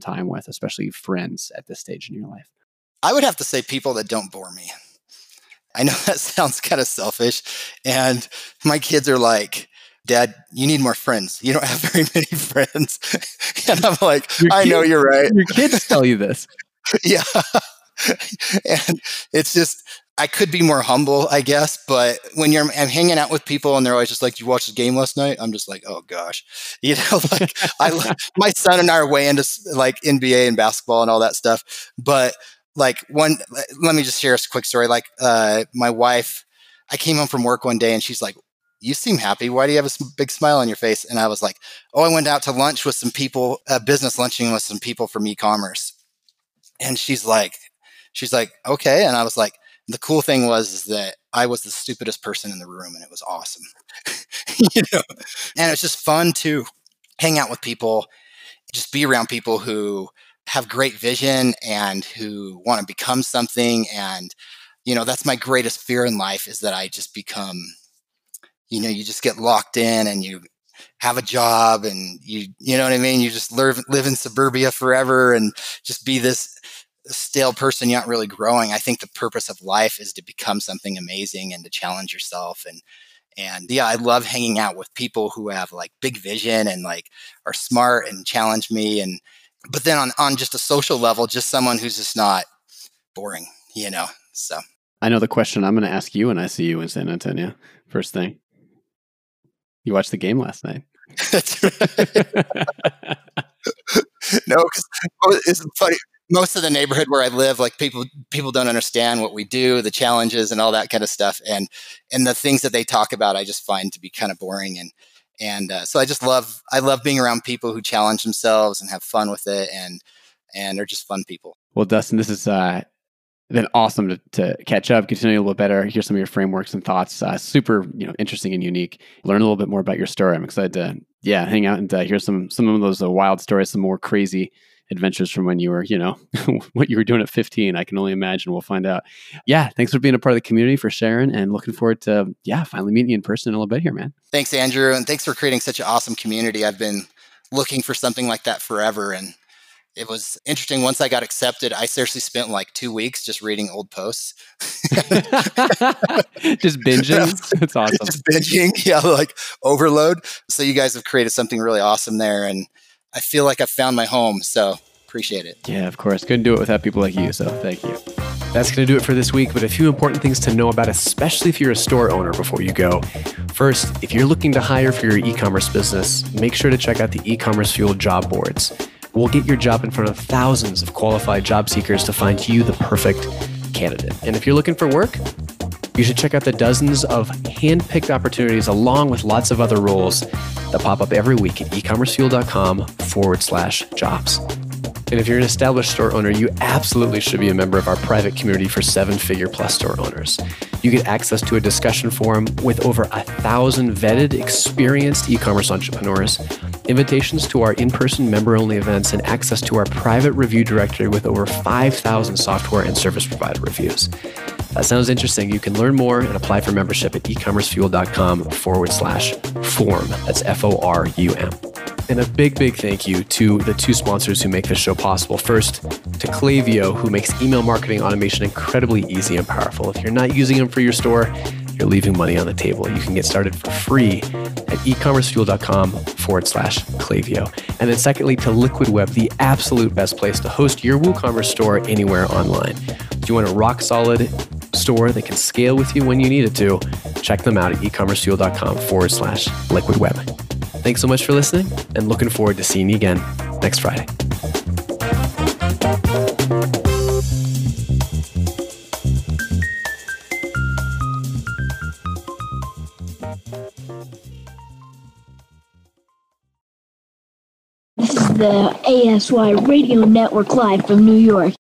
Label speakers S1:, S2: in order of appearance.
S1: time with, especially friends at this stage in your life?
S2: I would have to say people that don't bore me. I know that sounds kind of selfish. And my kids are like, Dad, you need more friends. You don't have very many friends. and I'm like, your I kids, know you're right.
S1: Your kids tell you this.
S2: yeah. and it's just, I could be more humble, I guess. But when you're, I'm hanging out with people and they're always just like, "You watched the game last night?" I'm just like, "Oh gosh," you know. Like I, my son and I are way into like NBA and basketball and all that stuff. But like one, let me just share a quick story. Like uh, my wife, I came home from work one day and she's like, you seem happy. Why do you have a big smile on your face? And I was like, oh, I went out to lunch with some people, uh, business lunching with some people from e-commerce. And she's like, she's like, okay. And I was like, the cool thing was that I was the stupidest person in the room and it was awesome. you know, and it's just fun to hang out with people, just be around people who have great vision and who want to become something. And, you know, that's my greatest fear in life is that I just become you know, you just get locked in and you have a job and you, you know what I mean? You just live, live in suburbia forever and just be this stale person. You're not really growing. I think the purpose of life is to become something amazing and to challenge yourself. And, and yeah, I love hanging out with people who have like big vision and like are smart and challenge me. And, but then on, on just a social level, just someone who's just not boring, you know? So
S1: I know the question I'm going to ask you when I see you in San Antonio. First thing. You watched the game last night. That's right.
S2: no, because oh, it's funny. Most of the neighborhood where I live, like people, people don't understand what we do, the challenges, and all that kind of stuff, and and the things that they talk about, I just find to be kind of boring, and and uh, so I just love, I love being around people who challenge themselves and have fun with it, and and are just fun people.
S1: Well, Dustin, this is uh, been awesome to, to catch up, get to a little better, hear some of your frameworks and thoughts. Uh, super, you know, interesting and unique. Learn a little bit more about your story. I'm excited to, yeah, hang out and uh, hear some some of those uh, wild stories, some more crazy adventures from when you were, you know, what you were doing at 15. I can only imagine. We'll find out. Yeah, thanks for being a part of the community, for sharing, and looking forward to, yeah, finally meeting you in person in a little bit here, man.
S2: Thanks, Andrew, and thanks for creating such an awesome community. I've been looking for something like that forever, and it was interesting. Once I got accepted, I seriously spent like two weeks just reading old posts.
S1: just binging. It's awesome.
S2: Just binging. Yeah, like overload. So you guys have created something really awesome there. And I feel like I found my home. So appreciate it.
S1: Yeah, of course. Couldn't do it without people like you. So thank you.
S3: That's going to do it for this week, but a few important things to know about, especially if you're a store owner before you go. First, if you're looking to hire for your e commerce business, make sure to check out the e commerce fuel job boards. We'll get your job in front of thousands of qualified job seekers to find you the perfect candidate. And if you're looking for work, you should check out the dozens of hand-picked opportunities along with lots of other roles that pop up every week at ecommercefuel.com forward slash jobs. And if you're an established store owner, you absolutely should be a member of our private community for seven figure plus store owners. You get access to a discussion forum with over a thousand vetted, experienced e commerce entrepreneurs, invitations to our in person member only events, and access to our private review directory with over 5,000 software and service provider reviews. That sounds interesting. You can learn more and apply for membership at ecommercefuel.com forward slash forum. That's F O R U M. And a big, big thank you to the two sponsors who make this show possible. First, to Klaviyo, who makes email marketing automation incredibly easy and powerful. If you're not using them for your store, you're leaving money on the table. You can get started for free at ecommercefuel.com forward slash Klaviyo. And then secondly, to Liquid Web, the absolute best place to host your WooCommerce store anywhere online. If you want a rock solid store that can scale with you when you need it to, check them out at ecommercefuel.com forward slash liquid web. Thanks so much for listening and looking forward to seeing you again next Friday.
S4: This is the ASY Radio Network Live from New York.